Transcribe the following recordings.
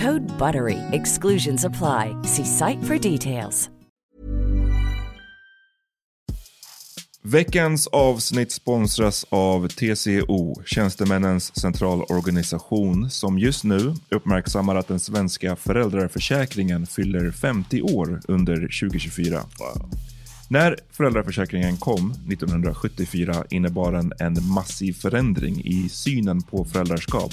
Code BUTTERY. Exclusions apply. See site for details. Veckans avsnitt sponsras av TCO, Tjänstemännens centralorganisation, som just nu uppmärksammar att den svenska föräldraförsäkringen fyller 50 år under 2024. När föräldraförsäkringen kom 1974 innebar den en massiv förändring i synen på föräldraskap.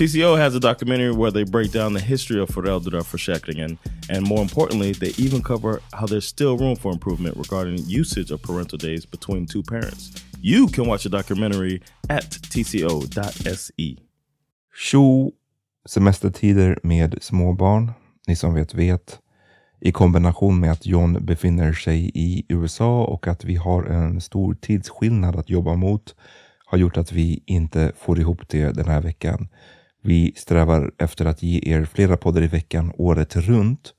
TCO has a documentary where they break down the history of föräldraförsäkringen and more importantly, they even cover how there's still room for improvement regarding usage of parental days between two parents. You can watch the documentary at tco.se. Tjo! Semestertider med småbarn, ni som vet vet. I kombination med att John befinner sig i USA och att vi har en stor tidsskillnad att jobba mot har gjort att vi inte får ihop det den här veckan. Vi strävar efter att ge er flera poddar i veckan året runt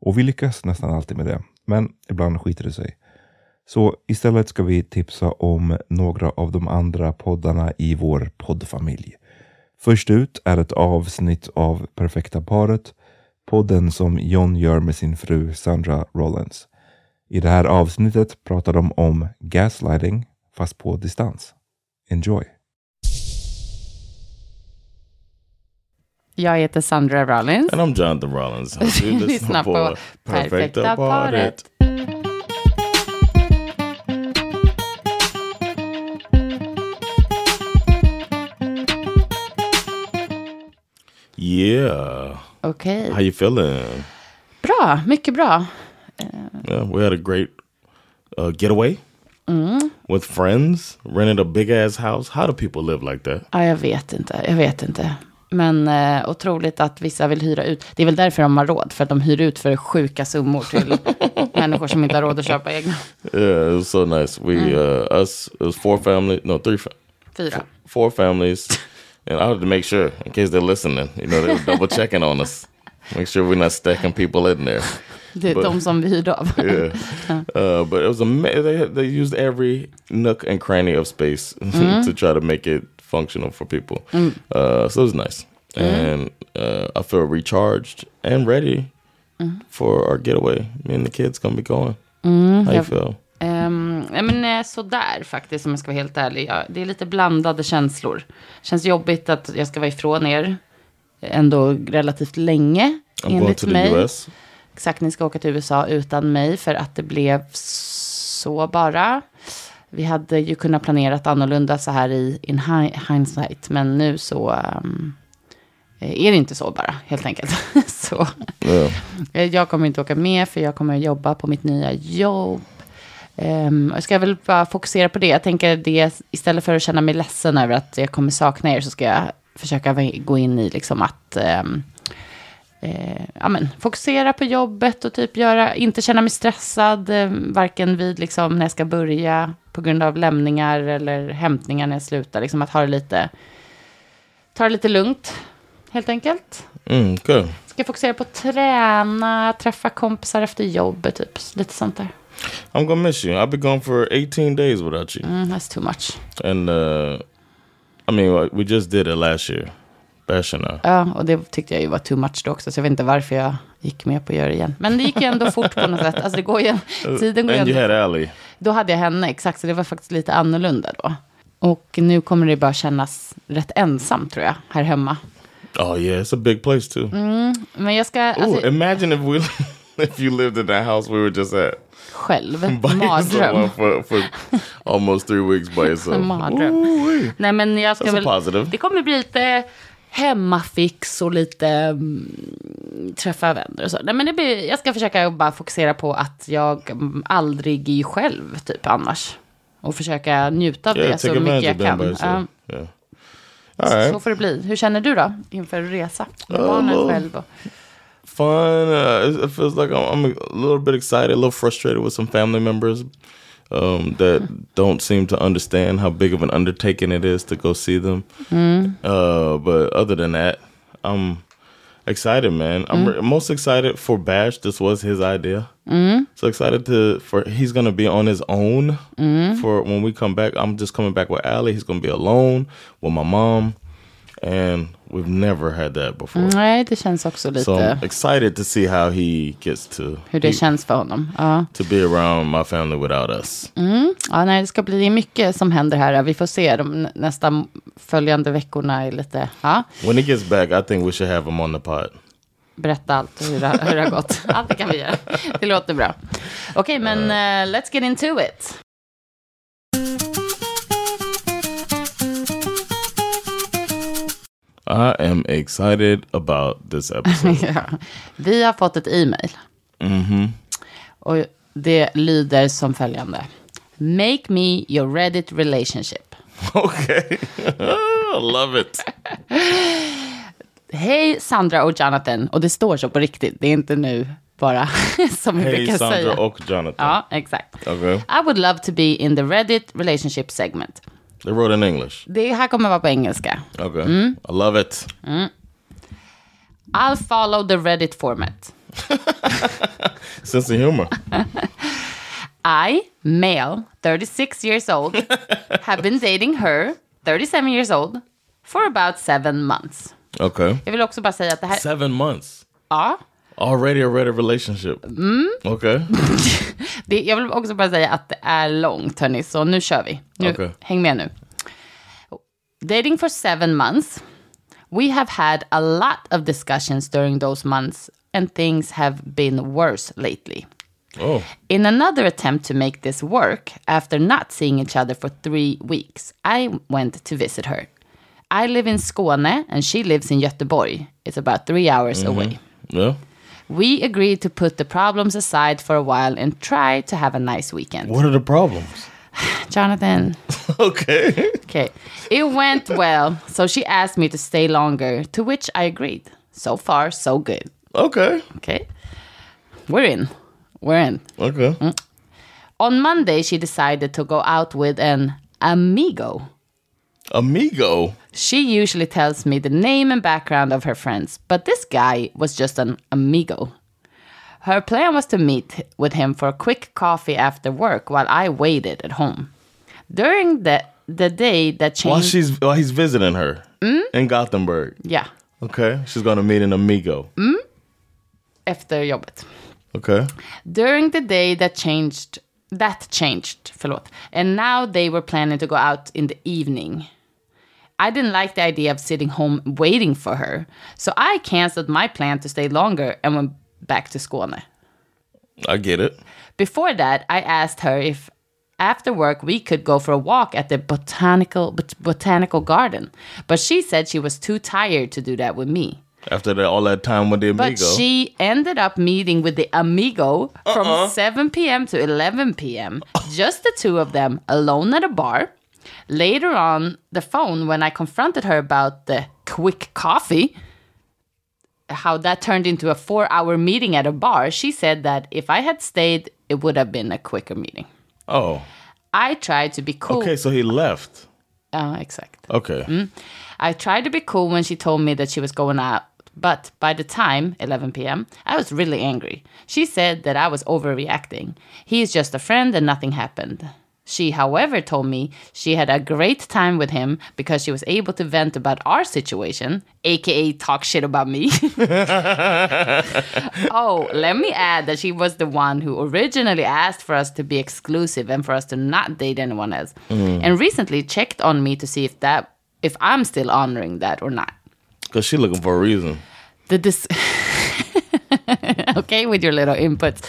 och vi lyckas nästan alltid med det. Men ibland skiter det sig. Så istället ska vi tipsa om några av de andra poddarna i vår poddfamilj. Först ut är ett avsnitt av Perfekta paret, podden som John gör med sin fru Sandra Rollins. I det här avsnittet pratar de om gaslighting, fast på distans. Enjoy! Jag heter Sandra Rollins. And I'm Jonathan Rollins. Du Lyssna på Perfekta paret. Yeah. Okej. How you feeling? Bra, mycket bra. Yeah, we had a great uh, getaway Mm. with friends. Rented a big ass house. How do people live like that? Ja, jag vet inte, jag vet inte. Men eh, otroligt att vissa vill hyra ut. Det är väl därför de har råd, för att de hyr ut för sjuka summor till människor som inte har råd att köpa egna. Yeah, it was so nice. We uh, us it was four family, no three, Fyra. four families, and I had to make sure in case they're listening. You know, they were double checking on us, make sure we're not stacking people in there. Det är But- de som vi hyrde av. Yeah, uh, but it was amazing. They they used every nook and cranny of space to try to make it functional for people. Uh, so it was nice, and uh, I feel recharged and ready for our getaway. Me and the kids gonna be going. How you feel? Nej, men eh, sådär faktiskt, om jag ska vara helt ärlig. Ja, det är lite blandade känslor. Känns jobbigt att jag ska vara ifrån er ändå relativt länge, I'm going enligt mig. US. Exakt, ni ska åka till USA utan mig för att det blev så bara. Vi hade ju kunnat planerat annorlunda så här i in hi- hindsight, men nu så um, är det inte så bara, helt enkelt. så. Eh, jag kommer inte åka med för jag kommer jobba på mitt nya jobb. Um, jag ska väl bara fokusera på det. Jag tänker det, istället för att känna mig ledsen över att jag kommer sakna er så ska jag försöka gå in i liksom att ehm, eh, ja, men, fokusera på jobbet och typ göra, inte känna mig stressad, eh, varken vid liksom när jag ska börja på grund av lämningar eller hämtningar när jag slutar. Liksom att ha det lite, ta det lite lugnt, helt enkelt. Mm, good. Ska fokusera på att träna, träffa kompisar efter jobbet, typ. Lite sånt där. I'm gonna miss you. I've been gone for 18 days without you. Mm, that's too much. And uh, I mean, we just did it last year. I. Ja, och det tyckte jag ju var too much då också, så jag vet inte varför jag gick med på att göra det igen. Men det gick ju ändå fort på något sätt. Alltså det går ju, tiden går ju And you had Allie. Då hade jag henne, exakt, så det var faktiskt lite annorlunda då. Och nu kommer det bara kännas rätt ensam, tror jag, här hemma. Oh yeah, it's a big place too. Men jag ska, Ooh, alltså, imagine if we if you lived in that house we were just at själv, mardröm. for, for almost three weeks by yourself. Mardröm. Ooh-wee. Nej, men jag ska väl... positive. Det kommer bli lite hemmafix och lite mm, träffa vänner och så. Nej, men det blir, jag ska försöka bara fokusera på att jag mm, aldrig är själv, typ, annars. Och försöka njuta av Yeah, det så mycket advantage jag kan. Yeah. Right. Så får det bli. Hur känner du då inför resa? Med Ja, barnen själv och... fun. Uh, it feels like I'm, I'm a little bit excited, a little frustrated with some family members um, that don't seem to understand how big of an undertaking it is to go see them. Uh, but other than that, I'm excited, man. I'm re- most excited for Bash. This was his idea. So excited to for he's gonna be on his own for when we come back. I'm just coming back with Allie. He's gonna be alone with my mom, and we've never had that before. Nej, det känns också lite So I'm excited to see how he gets to hur det he- känns för honom. Ja. to be around my family without us. Ja, nej, det ska bli mycket som händer här. Vi får se. De nä- nästa följande veckorna är lite... Ja, When he gets back, I think we should have him on the pod. berätta allt hur det, hur det har gått. Allt det kan vi göra. Det låter bra. Okej, men eh, let's get into it. I am excited about this episode. ja. Vi har fått ett e-mail. Och det lyder som följande. Make me your Reddit relationship. okay, I love it. Hej Sandra och Jonathan. Och det står så på riktigt. Det är inte nu bara som vi Hey, brukar Sandra säga. och Jonathan. Ja, exakt. Okay, I would love to be in the Reddit relationship segment. They wrote in English. Det här kommer vara på engelska. Okay, I love it. I'll follow the Reddit format. Sense of humor. I, male, 36 years old, have been dating her, 37 years old, for about seven months. Okay, Jag vill också bara säga att det här... seven months Ja, already. A ready relationship. Okay, det, jag vill också bara säga att det är långt, hörni. Så nu kör vi. Nu, Okej. Häng med nu. Dating for seven months. We have had a lot of discussions during those months and things have been worse lately. oh, In another attempt to make this work, after not seeing each other for three weeks, I went to visit her. I live in Skåne and she lives in Göteborg. It's about three hours away. yeah. We agreed to put the problems aside for a while and try to have a nice weekend. What are the problems? Jonathan, Okay. okay. It went well, so she asked me to stay longer, to which I agreed. So far, so good. Okay. Okay. We're in. We're in. Okay. Mm. On Monday, she decided to go out with an amigo. Amigo. She usually tells me the name and background of her friends, but this guy was just an amigo. Her plan was to meet with him for a quick coffee after work while I waited at home. During the the day that changed, While she's while he's visiting her hmm? in Gothenburg. yeah, Okay, she's gonna meet an amigo. Hmm? efter jobbet. Okay. During the day that changed that changed, förlåt. And now they were planning to go out in the evening. I didn't like the idea of sitting home waiting for her. So I canceled my plan to stay longer and went back to Skåne. I get it. Before that, I asked her if after work we could go for a walk at the botanical bot- botanical garden, but she said she was too tired to do that with me. After that, all that time with the amigo. But she ended up meeting with the amigo from uh-uh. 7 p.m. to 11 p.m. Just the two of them alone at a bar. Later on the phone, when I confronted her about the quick coffee, how that turned into a four hour meeting at a bar, she said that if I had stayed, it would have been a quicker meeting. oh, I tried to be cool. okay. So he left. Uh, exact. Okay. I tried to be cool when she told me that she was going out, but by the time, 11 p.m., I was really angry. She said that I was overreacting. He is just a friend and nothing happened. She, however, told me she had a great time with him because she was able to vent about our situation, aka talk shit about me. oh, let me add that she was the one who originally asked for us to be exclusive and for us to not date anyone else. Mm. And recently checked on me to see if that if I'm still honoring that or not. Because she looking for a reason. The dis- okay with your little inputs.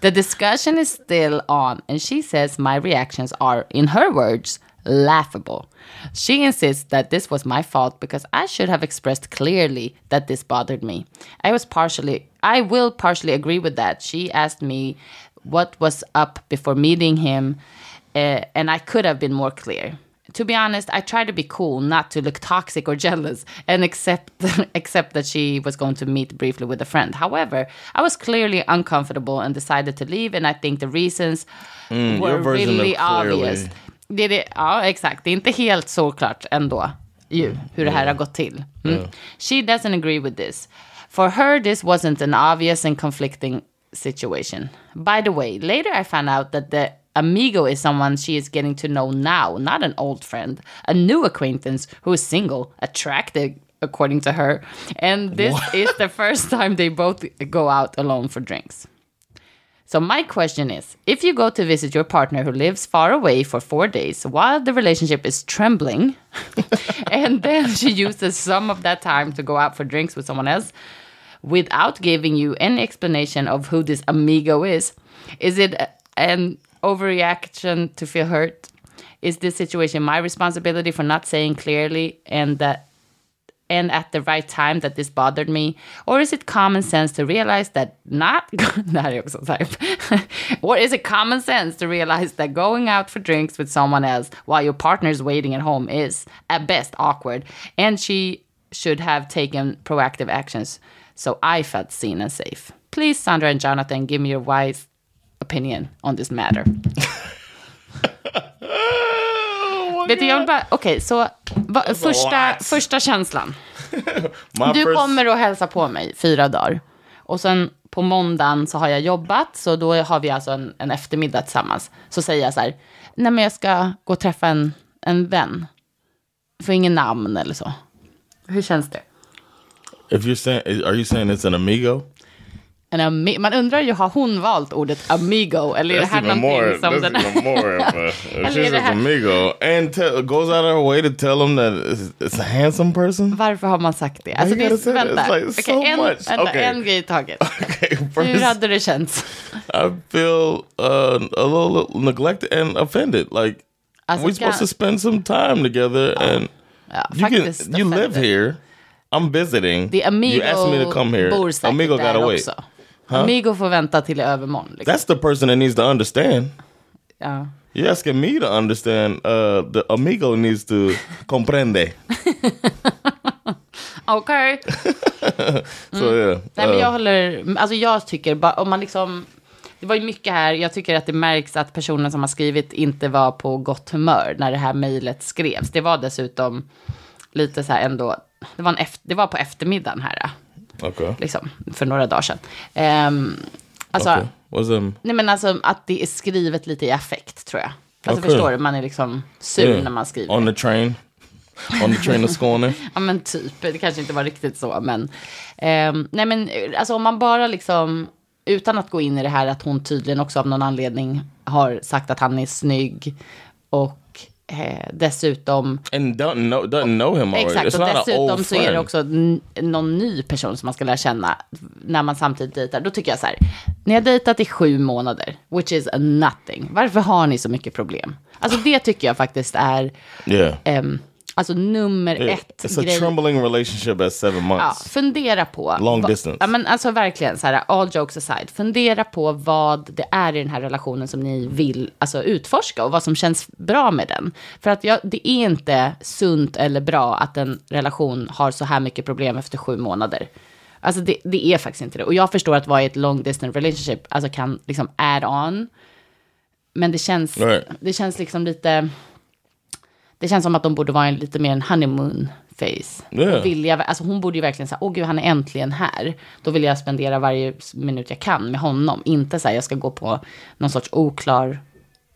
The discussion is still on, and she says my reactions are, in her words, laughable. She insists that this was my fault because I should have expressed clearly that this bothered me. I was partially, I will partially agree with that. She asked me what was up before meeting him, uh, and I could have been more clear to be honest, I tried to be cool, not to look toxic or jealous, and accept accept that she was going to meet briefly with a friend. However, I was clearly uncomfortable and decided to leave, and I think the reasons your were really obvious. Det är det, ja, exakt. Det är inte helt såklart ändå ju, hur det här har gått till. Mm. She doesn't agree with this. For her, this wasn't an obvious and conflicting situation. By the way, later I found out that the amigo is someone she is getting to know now, not an old friend, a new acquaintance who is single, attractive, according to her. And this is the first time they both go out alone for drinks. So my question is, if you go to visit your partner who lives far away for 4 days while the relationship is trembling and then she uses some of that time to go out for drinks with someone else without giving you any explanation of who this amigo is, is it an overreaction to feel hurt? Is this situation my responsibility for not saying clearly and that and at the right time that this bothered me? Or is it common sense to realize that not, är också or is it common sense to realize that going out for drinks with someone else while your partner is waiting at home is at best awkward and she should have taken proactive actions so I felt seen and safe? Please, Sandra and Jonathan, give me your wise opinion on this matter. Vet du, jag vill bara, okej, så va, första, första känslan. Du first- kommer och hälsa på mig fyra dagar. Och sen på måndagen så har jag jobbat, så då har vi alltså en, en eftermiddag tillsammans. Så säger jag så här, nej men jag ska gå och träffa en, en vän. Får ingen namn eller så. Hur känns det? If you're saying, are you saying it's an amigo? Ami- man undrar ju, har hon valt ordet amigo? Eller är det här någonting som den even more of a, she's här- amigo and tell, goes out of her way to tell him that it's, it's a handsome person. Varför har man sagt det? Alltså det är, vänta, like so en, much. vänta, Okay. en grej i taget. Okay, Hur first hade det känts? I feel uh, a little neglected and offended. Like Alltså, we're supposed kan- to spend some time together, and Ja, you can faktiskt you live offended. here. I'm visiting. The Amigo you asked me to come here. bor säkert Amigo där gotta wait. också. Amigo får vänta till övermorgon. Liksom. That's the person that needs to understand. Ja. You're asking me to understand. Uh, the amigo needs to comprende. Okej. So yeah. Nej, men uh, jag håller, alltså jag tycker bara, om man liksom, det var ju mycket här, jag tycker att det märks att personen som har skrivit inte var på gott humör när det här mejlet skrevs. Det var dessutom lite så här ändå, det var, en efter, det var på eftermiddagen här, okay. liksom, för några dagar sedan. Ehm, alltså, okay. What's um? nej men alltså att det är skrivet lite i affekt tror jag. Alltså Okej. förstår du, man är liksom sur yeah. när man skriver. on the train? on the train to Skåne? Ja men typ, det kanske inte var riktigt så men. ehm, nej men alltså om man bara liksom, utan att gå in i det här att hon tydligen också av någon anledning har sagt att han är snygg och eh, dessutom And don't know, doesn't know him already. Exakt, It's och dessutom så är det också någon ny person som man ska lära känna när man samtidigt dejtar. Då tycker jag så här, ni har dejtat i sju månader, which is nothing. Varför har ni så mycket problem? Alltså det tycker jag faktiskt är Yeah. ehm, alltså nummer It- ett It's a grej. trembling relationship at seven Ja, months. fundera på. Long vad- distance. Ja, men alltså verkligen, så här, all jokes aside. Fundera på vad det är i den här relationen som ni vill alltså, utforska och vad som känns bra med den. För att jag, det är inte sunt eller bra att en relation har så här mycket problem efter sju månader. Alltså det, det är faktiskt inte det. Och jag förstår att vara i ett long distance relationship alltså kan liksom add on. Men det känns, Right. det känns liksom lite... Det känns som att de borde vara en, lite mer en honeymoon face. Yeah. Vilja, alltså hon borde ju verkligen säga, åh gud han är äntligen här. Då vill jag spendera varje minut jag kan med honom. Inte så här, jag ska gå på någon sorts oklar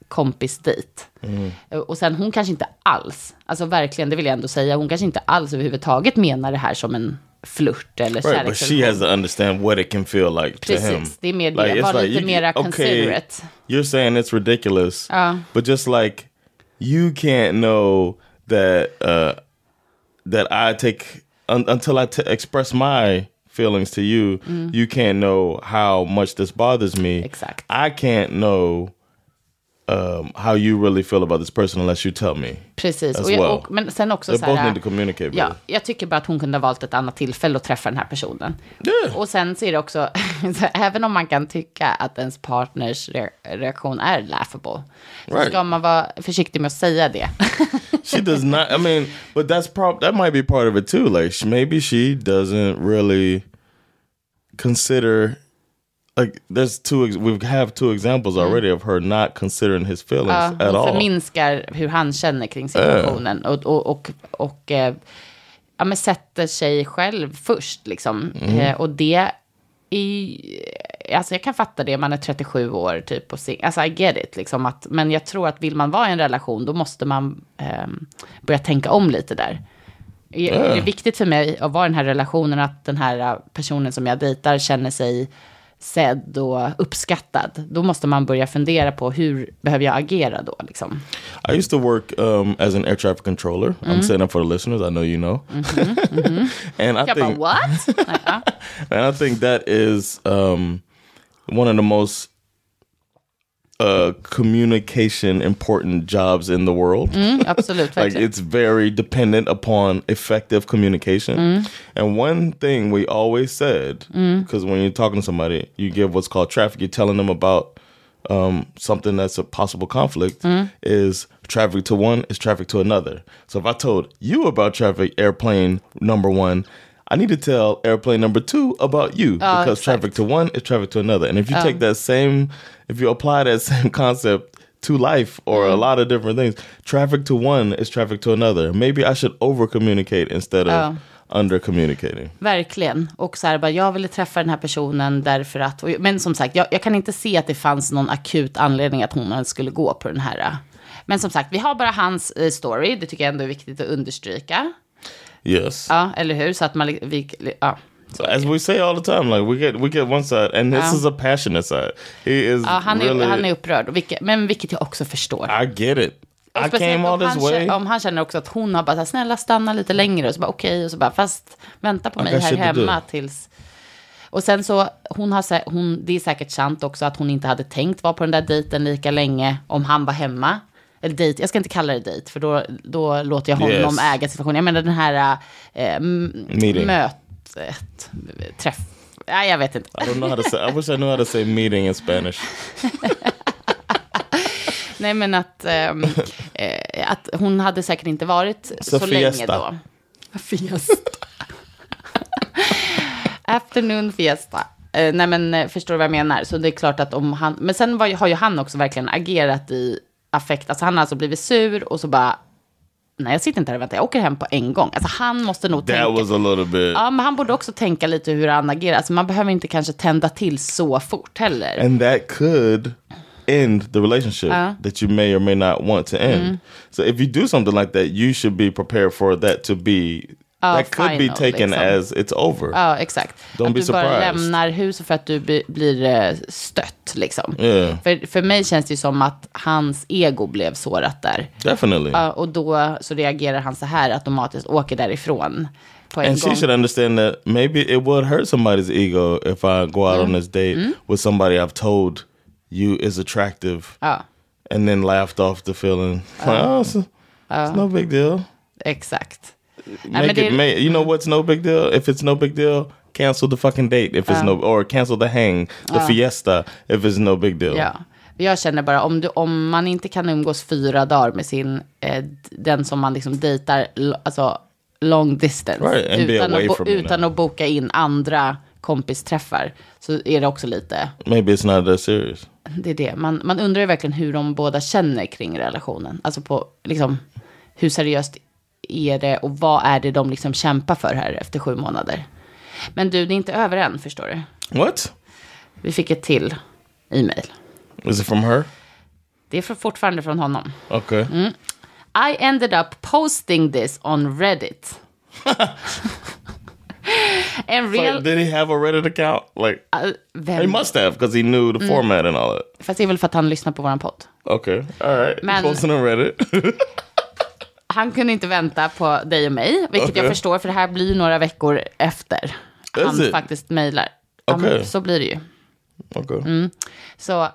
kompisdejt. Mm. Och sen hon kanske inte alls, alltså verkligen, det vill jag ändå säga, hon kanske inte alls överhuvudtaget menar det här som en flört eller Right, but she has to understand what it can feel like to Precis, him. det är mer det. it's Var lite you- mera okay, considerate. You're saying it's ridiculous, Ja. but just like you can't know that uh, that I take un, until I t- express my feelings to you. You can't know how much this bothers me. Exactly. I can't know um, how you really feel about this person unless you tell me. Precis, och jag, well. och, men sen också They så both här, need to communicate Ja, better. jag tycker bara att hon kunde ha valt ett annat tillfälle att träffa den här personen. Yeah. Och sen så är det också, så även om man kan tycka att ens partners re- reaktion är laughable, så Right. ska man vara försiktig med att säga det. she does not. I mean, but that's prob that might be part of it too. Like maybe she doesn't really consider. Like there's two. We have two examples already of her not considering his feelings Ja, at hon all. förminskar hur han känner kring situationen och, och, och, och eh, ja, men sätter sig själv först. Liksom. Mm. Eh, och det är, alltså jag kan fatta det, man är 37 år typ och sing- alltså I get it, liksom att, men jag tror att vill man vara i en relation då måste man ehm, börja tänka om lite där. Är, är det viktigt för mig att vara i den här relationen att den här eh, personen som jag dejtar känner sig sedd och uppskattad, då måste man börja fundera på hur behöver jag agera då liksom. I used to work um, as an air traffic controller. Mm-hmm. I'm saying that for the listeners. I know you know. and I Jag bara, think what? And I think that is um, one of the most uh, communication important jobs in the world. Mm, absolut, like it's very dependent upon effective communication. And one thing we always said, because when you're talking to somebody, you give what's called traffic. You're telling them about um, something that's a possible conflict. Is traffic to one is traffic to another. So if I told you about traffic airplane number one. I need to tell airplane number two about you because exakt. traffic to one is traffic to another. And if you take that same, if you apply that same concept to life or a lot of different things. Traffic to one is traffic to another. Maybe I should over communicate instead of under communicating. Verkligen. Och så här, bara, jag ville träffa den här personen därför att... Och, men som sagt, jag, jag kan inte se att det fanns någon akut anledning att hon skulle gå på den här. Men som sagt, vi har bara hans eh, story. Det tycker jag ändå är viktigt att understryka. Yes. Ja, eller hur? Så att man... Vi, ja. So as we say all the time, like we get we get one side, and this is a passionate side. He is Ja, han, är, really. han är upprörd, vilket, men vilket jag också förstår. I get it. Och I came all om this han, way. känner, om han känner också att hon har bara så här, snälla stanna lite längre och så bara okej och så bara fast vänta på mig här hemma tills och sen så hon har hon det är säkert sant också att hon inte hade tänkt vara på den där dejten lika länge om han var hemma eller dejt, jag ska inte kalla det dejt för då, då låter jag honom Yes. äga situationen. Jag menar den här eh, mötet, träff, nej jag vet inte. I don't know how to say. I wish I knew how to say meeting in Spanish. Nej men att, ehm, eh, att hon hade säkert inte varit så, Så länge då. Fiesta. Afternoon fiesta. Eh, nej men eh, förstår du vad jag menar? Så det är klart att om han, men sen var, har ju han också verkligen agerat i affekt. Alltså han har alltså blivit sur och så bara, nej jag sitter inte här och väntar, jag åker hem på en gång. Alltså han måste nog That tänka. was a little bit. Ja, men han borde också tänka lite hur han agerar. Alltså man behöver inte kanske tända till så fort heller. and that could end the relationship that you may or may not want to end. So if you do something like that, you should be prepared for that to be Ja, that could be final, taken liksom. as it's over. Ja, exakt. Don't att be du bara surprised. lämnar huset för att du bli- blir eh, stött. Liksom. Yeah. För, för mig känns det som att hans ego blev sårat där. Definitely. Ja, och då så reagerar han så här automatiskt, åker därifrån på en and gång. she should understand that maybe it would hurt somebody's ego if I go out Mm. on this date with somebody I've told you is attractive Ja, and then laughed off the feeling. Like, oh, it's, it's no big deal. exakt. Make it, ma- you know what's no big deal? If it's no big deal, cancel the fucking date. If it's no, or cancel the hang, the fiesta. If it's no big deal. Ja. Jag känner bara om, du, om man inte kan umgås fyra dagar med sin, eh, den som man liksom dejtar, alltså long distance, Right, utan, att, bo, it utan att boka in andra kompisträffar, så är det också lite, Maybe it's not that serious. det är det. Man, man undrar ju verkligen hur de båda känner kring relationen. Alltså på, liksom, hur seriöst är det och vad är det de liksom kämpar för här efter sju månader. Men du, det är inte över än, förstår du. What? Vi fick ett till e-mail. Is it from her? Det är fortfarande från honom. Okay. I ended up posting this on Reddit. and real... Like, did he have a Reddit account? Like, Uh, vem- he must have because he knew the format and all that. Fast det är väl för att han lyssnar på våran podd. Okay. All right. Man- Posting on Reddit. Han kunde inte vänta på dig och mig, vilket jag Okej. förstår, för det här blir några veckor efter han faktiskt mejlar. Okej. Så blir det ju. okay. Så,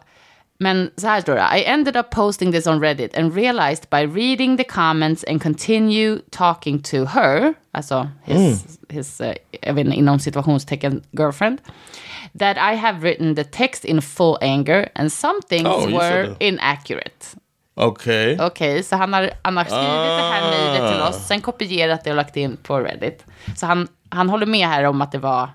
men så här står det. I ended up posting this on Reddit and realized by reading the comments and continue talking to her, alltså his, his uh, jag vet inte, inom situationstecken girlfriend, that I have written the text in full anger and some things Oh, were said inaccurate. Okay. Okej, så han har, han har skrivit det här mejlet till Ah. oss, sen kopierat det och lagt in på Reddit. Så han, han håller med här om att det var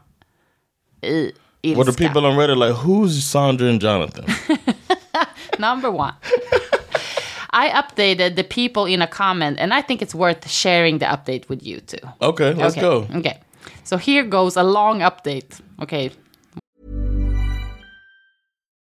i ilska. Were the people on Reddit like, who's Sandra and Jonathan? Number one. I updated the people in a comment, and I think it's worth sharing the update with you too. Okay, let's okay. go. Okay. So here goes a long update. Okay.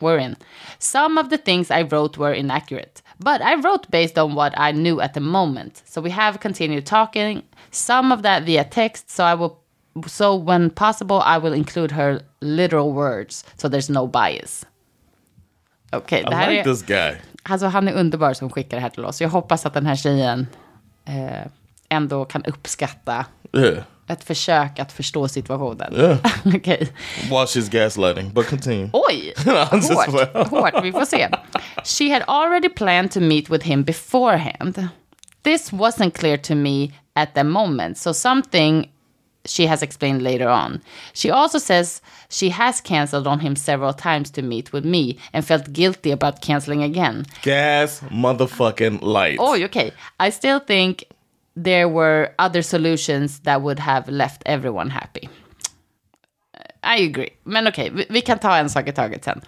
We're in. Some of the things I wrote were inaccurate, but I wrote based on what I knew at the moment. So we have continued talking, some of that via text. So I will, so when possible, I will include her literal words, so there's no bias. Okej, I det här like är, this guy. alltså han är underbar som skickar det här till oss. Jag hoppas att den här tjejen eh, ändå kan uppskatta Yeah. Ett försök att förstå situationen. Yeah. Okej. While she's gaslighting, but continue. Oj, hårt, hårt, vi får se. She had already planned to meet with him beforehand. This wasn't clear to me at the moment, so something she has explained later on. She also says she has cancelled on him several times to meet with me and felt guilty about cancelling again. Gas motherfucking light. Oj, okay. I still think there were other solutions that would have left everyone happy. I agree. Men okej, vi, vi kan ta en sak i taget sen.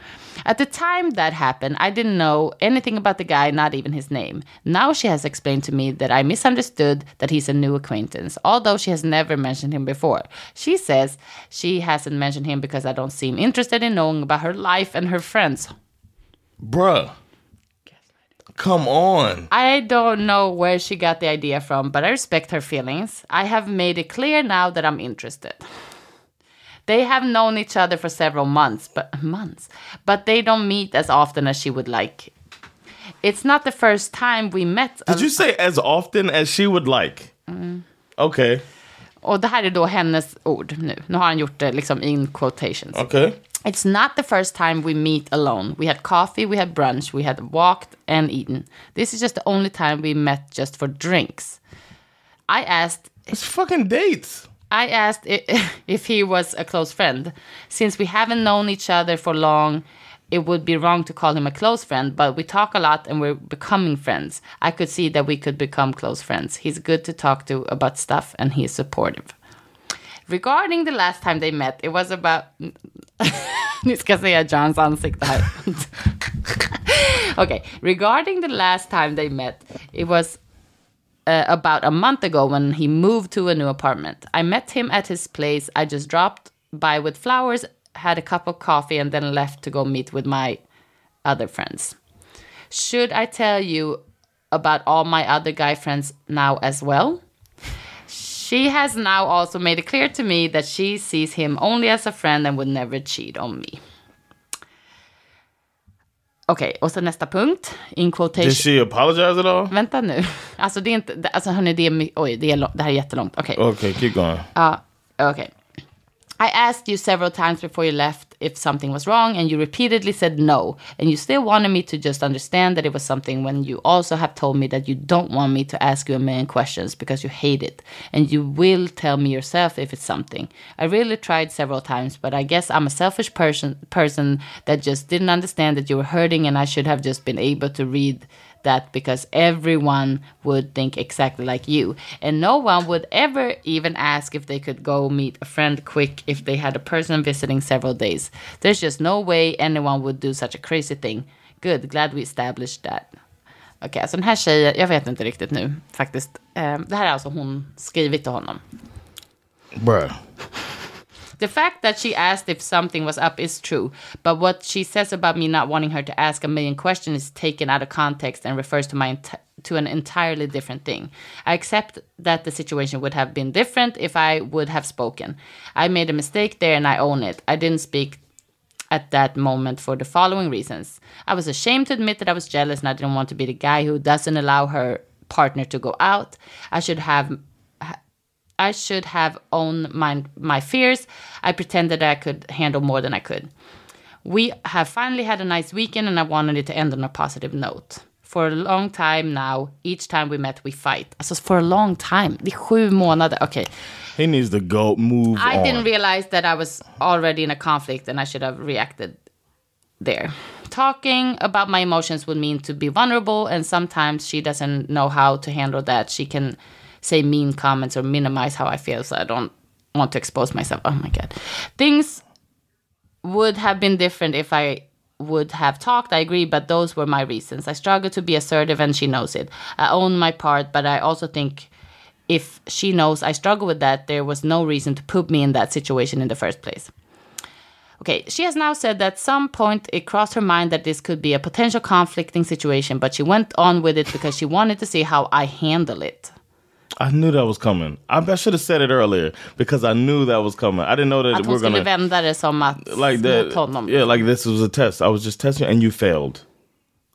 At the time that happened, I didn't know anything about the guy, not even his name. Now she has explained to me that I misunderstood that he's a new acquaintance, although she has never mentioned him before. She says she hasn't mentioned him because I don't seem interested in knowing about her life and her friends. Bruh. Come on. I don't know where she got the idea from, but I respect her feelings. I have made it clear now that I'm interested. They have known each other for several months, but months, but they don't meet as often as she would like. It's not the first time we met. Did you say as often as she would like? Mm. Okay. Och det här är då hennes ord nu. Nu har han gjort det liksom in quotations. Okay. It's not the first time we meet alone. We had coffee, we had brunch, we had walked and eaten. This is just the only time we met just for drinks. I asked It's fucking dates. I asked if he was a close friend. Since we haven't known each other for long, it would be wrong to call him a close friend, but we talk a lot and we're becoming friends. I could see that we could become close friends. He's good to talk to about stuff and he's supportive. Regarding the last time they met, it was about... Ni ska se Johns ansikte här. okay, regarding the last time they met, it was uh, about a month ago when he moved to a new apartment. I met him at his place. I just dropped by with flowers, had a cup of coffee, and then left to go meet with my other friends. Should I tell you about all my other guy friends now as well? She has now also made it clear to me that she sees him only as a friend and would never cheat on me. Okej, och så nästa punkt. In quotation. Did she apologize at all? Vänta nu. Alltså det är inte, alltså hörni, det är, oj, det, är det här är jättelångt. Okej. Okay, keep going. Uh, okay. I asked you several times before you left if something was wrong, and you repeatedly said no. And you still wanted me to just understand that it was something when you also have told me that you don't want me to ask you a million questions because you hate it. And you will tell me yourself if it's something. I really tried several times, but I guess I'm a selfish person person that just didn't understand that you were hurting, and I should have just been able to read that because everyone would think exactly like you. And no one would ever even ask if they could go meet a friend quick if they had a person visiting several days. There's just no way anyone would do such a crazy thing. Good, glad we established that. Okej, alltså den här tjejen, jag vet inte riktigt nu faktiskt. Um, det här är alltså hon skrivit till honom. Bruh. The fact that she asked if something was up is true, but what she says about me not wanting her to ask a million questions is taken out of context and refers to my to an entirely different thing. I accept that the situation would have been different if I would have spoken. I made a mistake there and I own it. I didn't speak at that moment for the following reasons. I was ashamed to admit that I was jealous and I didn't want to be the guy who doesn't allow her partner to go out. I should have I should have owned my my fears. I pretended I could handle more than I could. We have finally had a nice weekend and I wanted it to end on a positive note. For a long time now, each time we met we fight. Alltså for a long time. Det är sju månader. Okej. He needs to go move I on. didn't realize that I was already in a conflict and I should have reacted there. Talking about my emotions would mean to be vulnerable, and sometimes she doesn't know how to handle that. She can say mean comments or minimize how I feel, so I don't want to expose myself. Oh my god. Things would have been different if I would have talked, I agree, but those were my reasons. I struggle to be assertive and she knows it. I own my part, but I also think if she knows I struggle with that, there was no reason to put me in that situation in the first place. Okay, she has now said that some point it crossed her mind that this could be a potential conflicting situation, but she went on with it because she wanted to see how I handle it. I knew that was coming. I, I should have said it earlier because I knew that was coming. I didn't know that Att we hon were gonna vända det som att like that. honom. Yeah, like this was a test. I was just testing, and you failed.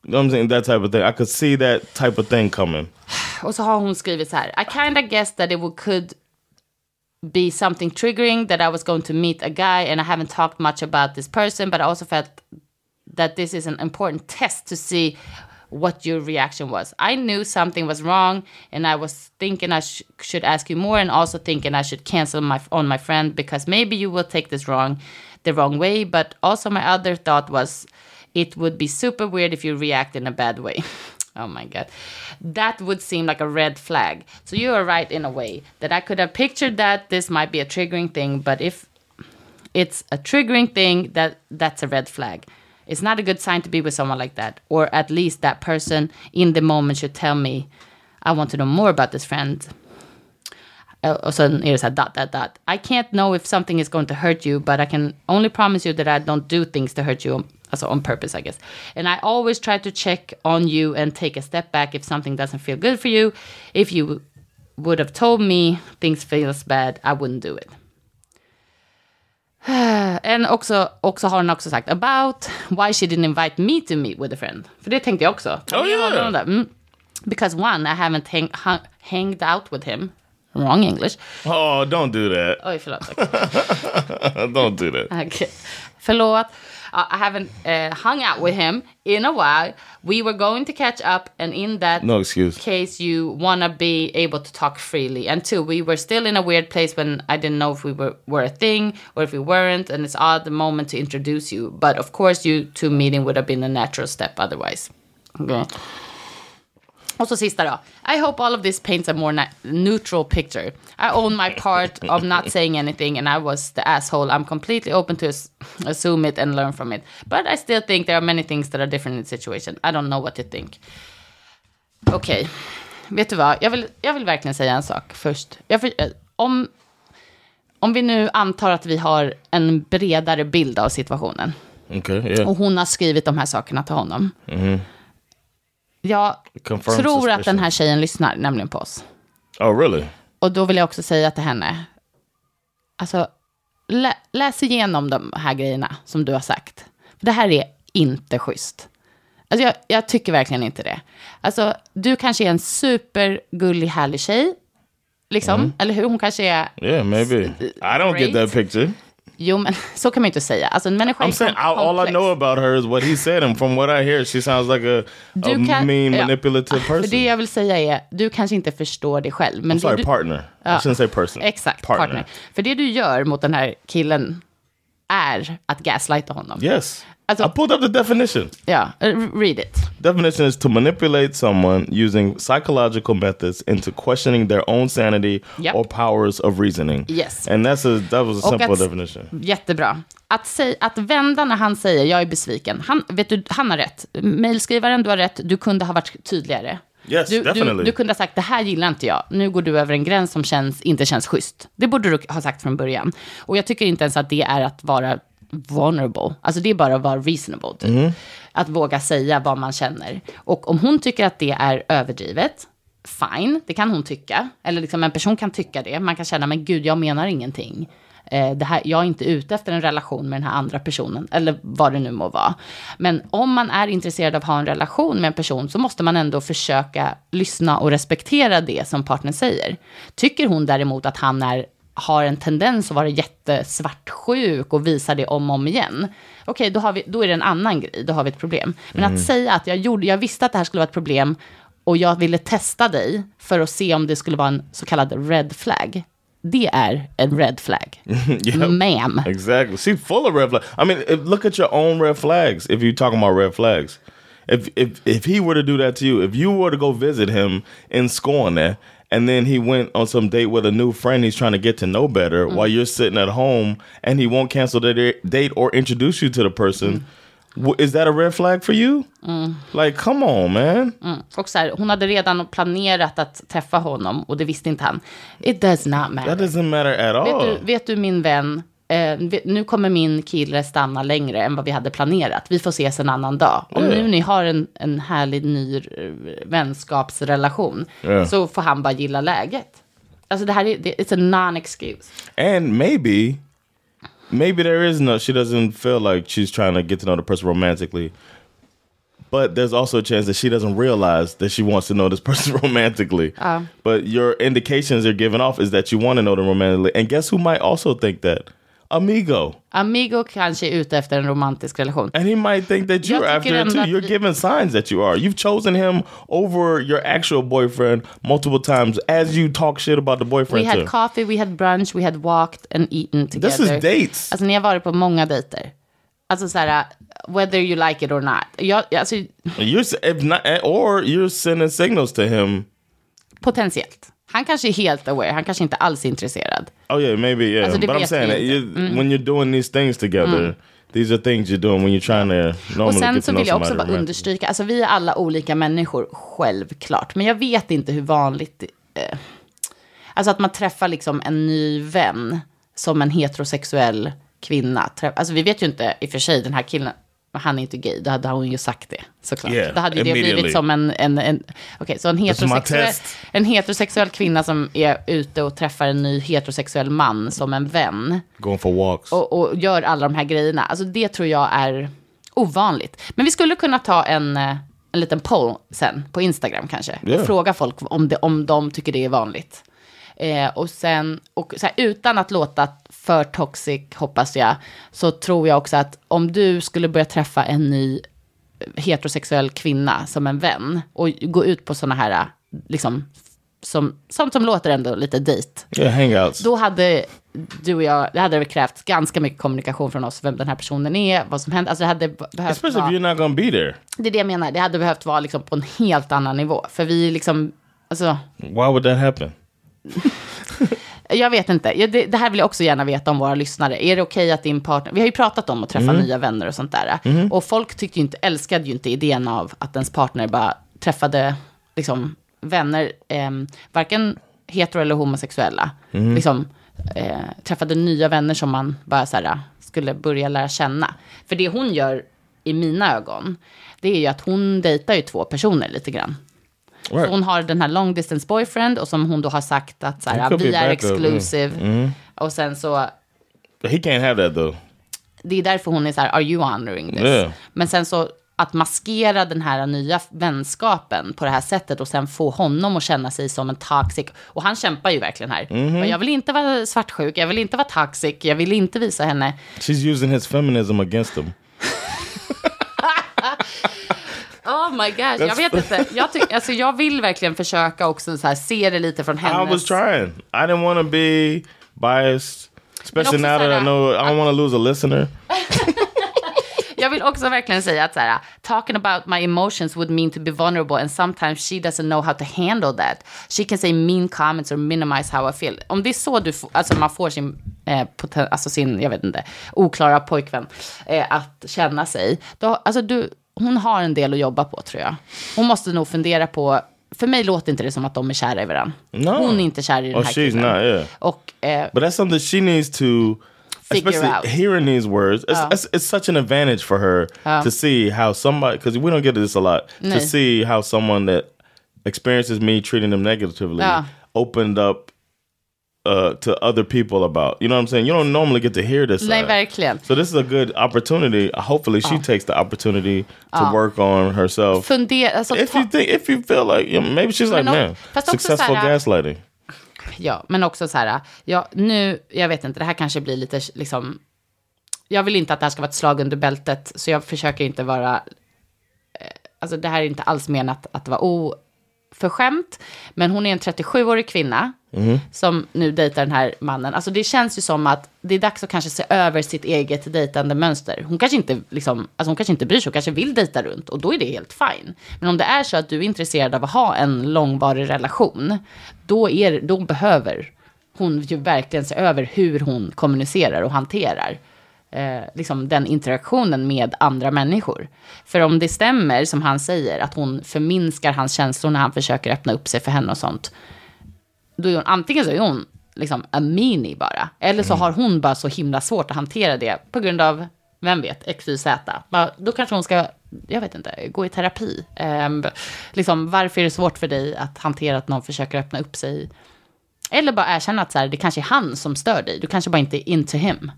You know what I'm saying? That type of thing. I could see that type of thing coming. Och så har hon skrivit så här. I kind of guessed that it would, could be something triggering that I was going to meet a guy and I haven't talked much about this person, but I also felt that this is an important test to see what your reaction was. I knew something was wrong and I was thinking I sh- should ask you more and also thinking I should cancel my on my friend because maybe you will take this wrong the wrong way, but also my other thought was it would be super weird if you react in a bad way. Oh my god. That would seem like a red flag. So you are right in a way that I could have pictured that this might be a triggering thing, but if It's a triggering thing that that's a red flag. It's not a good sign to be with someone like that, or at least that person in the moment should tell me, I want to know more about this friend. Uh, och sen är det så här, dot, dot, dot. I can't know if something is going to hurt you, but I can only promise you that I don't do things to hurt you, alltså on purpose, I guess. And I always try to check on you and take a step back if something doesn't feel good for you. If you would have told me things feels bad, I wouldn't do it. And också, också har hon också sagt about why she didn't invite me to meet with a friend. För det tänkte jag också. Oh, yeah. Mm. Because one, I haven't hang, hung, hanged out with him. Wrong English. Oh, don't do that. Oj, förlåt. Okay. don't do that. Okay. Förlåt. Uh, I haven't uh, hung out with him in a while. We were going to catch up, and in that No excuse. case, you want to be able to talk freely. And two, we were still in a weird place when I didn't know if we were, were a thing or if we weren't, and it's odd the moment to introduce you. But of course, you two meeting would have been a natural step otherwise. Okay. Och så sista då. I hope all of this paints a more neutral picture. I own my part of not saying anything and I was the asshole. I'm completely open to assume it and learn from it. But I still think there are many things that are different in the situation. I don't know what to think. Okej, okay. vet du vad? Jag vill, jag vill verkligen säga en sak först. För, om, om vi nu antar att vi har en bredare bild av situationen. Okay, yeah. Och hon har skrivit de här sakerna till honom. Mm. Jag Confirmed tror suspicion. att den här tjejen lyssnar nämligen på oss. Oh, really? Och då vill jag också säga till henne, alltså lä läs igenom de här grejerna som du har sagt. För det här är inte schysst. Alltså jag, jag tycker verkligen inte det. Alltså du kanske är en supergullig, härlig tjej. Liksom, Mm. eller hur? Hon kanske är... Yeah, maybe. I don't get Great. that picture. Jo, men så kan man ju inte säga. Alltså en människa I'm saying all, all I know about her is what he said, and from what I hear, she sounds like a, a kan- mean, ja. manipulative För person. det jag vill säga är, du kanske inte förstår det själv. Men I'm sorry, du, partner. I Ja. shouldn't say person. Exakt, partner. För det du gör mot den här killen är att gaslighta honom. Yes. Alltså- I pulled up the definition. Eh, read it. Definition is to manipulate someone using psychological methods into questioning their own sanity Yep. or powers of reasoning. Yes. And that's a that was a Och simple att- definition. Jättebra. Att, säg, att vända när han säger jag är besviken. Han, vet du, han har rätt. Mailskrivaren, du har rätt. Du kunde ha varit tydligare. Yes, Du, du, du kunde ha sagt det här gillar inte jag. Nu går du över en gräns som känns, inte känns schysst. Det borde du ha sagt från början. Och jag tycker inte ens att det är att vara vulnerable. Alltså det är bara att vara reasonable. Typ. Att våga säga vad man känner. Och om hon tycker att det är överdrivet, fine, det kan hon tycka. Eller liksom en person kan tycka det. Man kan känna, men gud, jag menar ingenting. Eh, det här, jag är inte ute efter en relation med den här andra personen, eller vad det nu må vara. Men om man är intresserad av att ha en relation med en person så måste man ändå försöka lyssna och respektera det som partnern säger. Tycker hon däremot att han är, har en tendens att vara jättesvartsjuk och visar det om och om igen, okej, då, har vi, då är det en annan grej, då har vi ett problem. Men att säga att jag, gjorde, jag visste att det här skulle vara ett problem och jag ville testa dig för att se om det skulle vara en så kallad red flag. Det är en red flag. Yep. Ma'am. Exactly. She's full of red flags. I mean, if, look at your own red flags. If you're talking about red flags, if if if he were to do that to you, if you were to go visit him in Skåne, and then he went on some date with a new friend he's trying to get to know better, while you're sitting at home, and he won't cancel the da- date or introduce you to the person, w- is that a red flag for you? Like, come on, man. Och så här, hon hade redan planerat att träffa honom och det visste inte han. It does not That matter. doesn't matter at Vet all. du, vet du min vän, eh, nu kommer min kille stanna längre än vad vi hade planerat. Vi får ses en annan dag. Om nu ni har en, en härlig ny eh, vänskapsrelation Yeah. så får han bara gilla läget. Alltså det här är, det, it's a non-excuse. And maybe, maybe there is no, she doesn't feel like she's trying to get to know the person romantically. But there's also a chance that she doesn't realize that she wants to know this person romantically. But your indications are giving off is that you want to know them romantically. And guess who might also think that? Amigo. Amigo kanske är ute efter en romantisk relation. And he might think that you're after it too. att You're vi- giving signs that you are. You've chosen him over your actual boyfriend multiple times as you talk shit about the We boyfriend had too. coffee, we had brunch, we had walked and eaten together. This is dates. Alltså ni har varit på många dejter. Alltså så här, whether you like it or not. Jag, alltså, You're if not, or you're sending signals to him Potentiellt. Han kanske är helt aware, han kanske inte alls är intresserad. Oh yeah, maybe yeah. Alltså, but I'm saying that you. Mm. when you're doing these things together, these are things you're doing when you're trying to normally Och sen så vill jag också bara understryka, alltså vi är alla olika människor, självklart. Men jag vet inte hur vanligt, eh, alltså att man träffar liksom en ny vän som en heterosexuell kvinna. Alltså vi vet ju inte, i och för sig, den här killen, han är inte gay, då hade hon ju sagt det, såklart. Yeah, då hade ju det blivit som en, en, en okej, så en heterosexuell, en heterosexuell kvinna som är ute och träffar en ny heterosexuell man som en vän Going for walks. och, och gör alla de här grejerna. Alltså det tror jag är ovanligt. Men vi skulle kunna ta en, eh, en liten poll sen på Instagram kanske. Yeah. Och fråga folk om, det, om de tycker det är vanligt. Eh, och sen, och här, utan att låta för toxic, hoppas jag, så tror jag också att om du skulle börja träffa en ny heterosexuell kvinna som en vän och gå ut på sådana här, liksom, som, sånt som låter ändå lite dejt. Yeah, hangouts. Då hade du och jag, det hade det krävt ganska mycket kommunikation från oss, vem den här personen är, vad som händer. Alltså det hade behövt Especially if vara, you're not to be there. det är det jag menar, det hade behövt vara liksom på en helt annan nivå. För vi liksom, alltså, Why would that happen? jag vet inte. Det, det här vill jag också gärna veta om våra lyssnare. Är det okej att din partner, vi har ju pratat om att träffa Mm. nya vänner och sånt där. Och folk tyckte inte, älskade ju inte idén av att ens partner bara träffade liksom vänner, eh, varken hetero eller homosexuella. Mm. Liksom eh, träffade nya vänner som man bara så här, skulle börja lära känna. För det hon gör i mina ögon, det är ju att hon dejtar ju två personer lite grann. Right. Hon har den här long distance boyfriend och som hon då har sagt att så här, vi är mm. exclusive. Och sen så, He can't have that though. det är därför hon är så här, are you honoring this? Yeah. Men sen så att maskera den här nya vänskapen på det här sättet och sen få honom att känna sig som en toxic. Och han kämpar ju verkligen här. Mhm. Och Jag vill inte vara svartsjuk, jag vill inte vara toxic, jag vill inte visa henne. She's using his feminism against him. Oh my gosh, jag vet inte. Jag, ty- alltså, jag vill verkligen försöka också så här, se det lite från hennes... I was trying. I didn't want to be biased, especially now that I know I don't want to lose a listener. Jag vill också verkligen säga att så här, talking about my emotions would mean to be vulnerable and sometimes she doesn't know how to handle that. She can say mean comments or minimize how I feel. Om det är så du alltså man får sin, eh, alltså sin, jag vet inte, oklara pojkvän eh, att känna sig. Då, alltså du, hon har en del att jobba på tror jag. Hon måste nog fundera på, för mig låter inte det som att de är kära i varandra. No. Hon är inte kär i den Oh, här she's killen. not, yeah. Och eh, But that's something she needs to, especially out. hearing these words. It's, it's, it's such an advantage for her to see how somebody, because we don't get this a lot, Nej. to see how someone that experiences me treating them negatively Ja. opened up uh, to other people about. You know what I'm saying? You don't normally get to hear this. nej, side. verkligen. So this is a good opportunity. Hopefully, she takes the opportunity to work on herself. Fundera, alltså, if you think, if you feel like, you know, maybe she's like, o- man, successful såhär- gaslighting. Ja, men också så här, ja, nu, jag vet inte, det här kanske blir lite liksom, jag vill inte att det här ska vara ett slag under bältet, så jag försöker inte vara, eh, alltså det här är inte alls menat att vara oförskämt, men hon är en 37-årig kvinna som nu dejtar den här mannen. Alltså det känns ju som att det är dags att kanske se över sitt eget dejtande mönster. Hon kanske inte, liksom, alltså hon kanske inte bryr sig, hon kanske vill dejta runt och då är det helt fine. Men om det är så att du är intresserad av att ha en långvarig relation, då, är, då behöver hon ju verkligen se över hur hon kommunicerar och hanterar eh, liksom den interaktionen med andra människor. För om det stämmer, som han säger, att hon förminskar hans känslor när han försöker öppna upp sig för henne och sånt, då är hon, antingen så är hon liksom a mini bara, eller så har hon bara så himla svårt att hantera det på grund av, vem vet, X, Y, Z. Då kanske hon ska, jag vet inte, gå i terapi. Ehm, liksom, varför är det svårt för dig att hantera att någon försöker öppna upp sig? Eller bara erkänna att så här, det kanske är han som stör dig, du kanske bara inte är into him.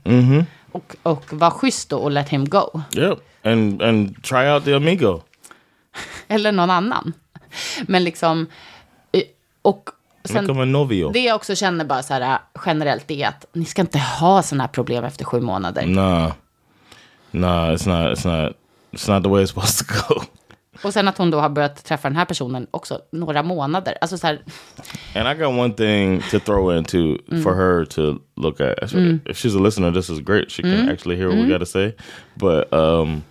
Och, och var schysst då och let him go. Yep. And and try out the amigo. Eller någon annan. Men liksom, eh, och novio. det jag också känner bara så här generellt är att ni ska inte ha sådana här problem efter sju månader. Nah. Nah, it's not it's not it's not the way it's supposed to go. Och sen att hon då har börjat träffa den här personen också några månader. Alltså så här, And I got one thing to throw into for her to look at. If she's a listener, this is great. She can actually hear what we got to say. But um,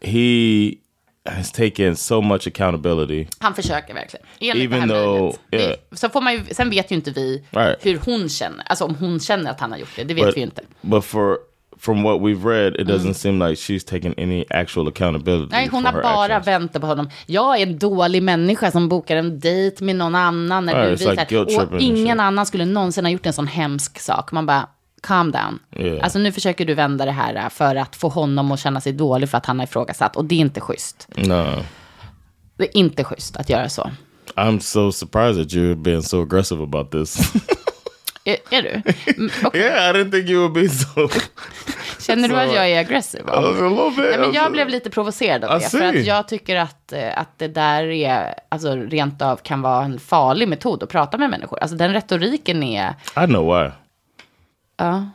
he has taken so much accountability. Han försöker verkligen. Enligt Even det här though- yeah. Så får man ju, sen vet ju inte vi Right. hur hon känner. Alltså om hon känner att han har gjort det, det vet but, vi ju inte. But for from what we've read, it doesn't seem like she's taking any actual accountability. Nej, hon har bara actions. väntat på honom. Jag är en dålig människa som bokar en dejt med någon annan. Du it's like och ingen annan skulle någonsin ha gjort en sån hemsk sak. Man bara, calm down. Yeah. Alltså nu försöker du vända det här äh, för att få honom att känna sig dålig för att han har ifrågasatt. Och det är inte schysst. No, Det är inte schysst att göra så. I'm so surprised that you're being so aggressive about this. Är, är du? Mm, okej. yeah, I didn't think you would be so. Känner du att jag är aggressiv? I was a little bit. Nej, men jag was- blev lite provocerad av det. För att jag tycker att, eh, att det där är, alltså rent av kan vara en farlig metod att prata med människor. Alltså den retoriken är, I know why. ja,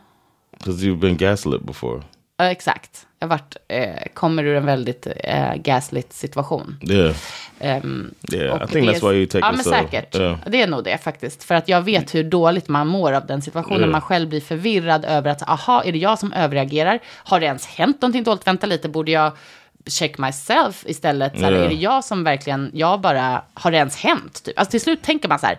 Because you've been gaslit before. ja, exakt. Varit, eh, kommer ur en väldigt eh, gaslit situation. Yeah. Ehm, Yeah, I och think det that's why you take Ja, it men so. säkert. Yeah. Det är nog det faktiskt. För att jag vet hur dåligt man mår av den situationen. Yeah. Man själv blir förvirrad över att, aha, är det jag som överreagerar? Har det ens hänt någonting dåligt? Vänta lite, borde jag check myself istället? Så här. Är det jag som verkligen, jag bara, har det ens hänt? Typ. Alltså till slut tänker man så här,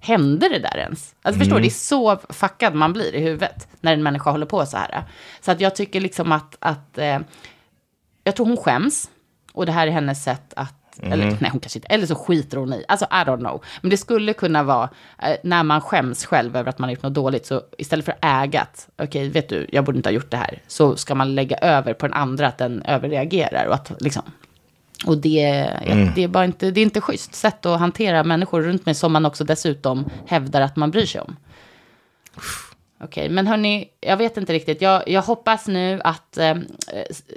hände det där ens? Alltså förstår du, det är så fuckad man blir i huvudet när en människa håller på så här. Så att jag tycker liksom att, att eh, jag tror hon skäms. Och det här är hennes sätt att, eller nej hon kanske inte, eller så skiter hon i. Alltså I don't know. Men det skulle kunna vara, eh, när man skäms själv över att man har gjort något dåligt, så istället för att äga att, okej vet du, jag borde inte ha gjort det här, så ska man lägga över på den andra att den överreagerar. Och att liksom, och det, ja, det är bara inte, det är inte schysst sätt att hantera människor runt mig som man också dessutom hävdar att man bryr sig om. Okej, men hörni, jag vet inte riktigt. Jag, jag hoppas nu att eh,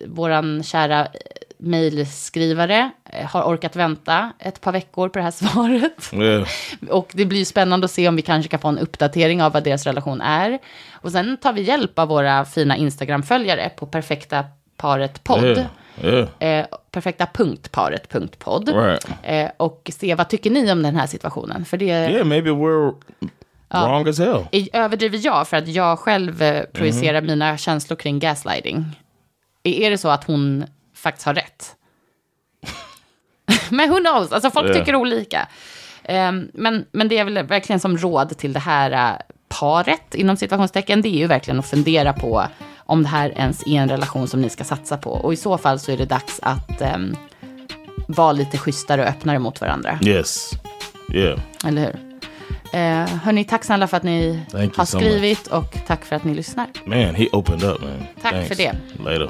våran kära eh, mejlskrivare eh, har orkat vänta ett par veckor på det här svaret. Yeah. Och det blir spännande att se om vi kanske kan få en uppdatering av vad deras relation är. Och sen tar vi hjälp av våra fina Instagram-följare på perfekta paret podd. Yeah. Yeah. Eh, perfekta punktparet punkt podd. Right. Eh, och se vad tycker ni om den här situationen. För det Yeah, maybe we're wrong as hell. överdriver jag för att jag själv eh, projicerar Mhm. mina känslor kring gaslighting. Är är det så att hon faktiskt har rätt? men who knows, alltså folk Yeah. tycker olika. Ehm, men, men det är väl verkligen som råd till det här eh, paret, inom situationstecken, det är ju verkligen att fundera på om det här ens är en relation som ni ska satsa på. Och i så fall så är det dags att ehm, vara lite schysstare och öppnare mot varandra. Yes. Yeah. Eller hur? Eh, hörni, tack snälla för att ni Thank har so skrivit och tack för att ni lyssnar. Man, he opened up, man. Tack Thanks. för det. Later.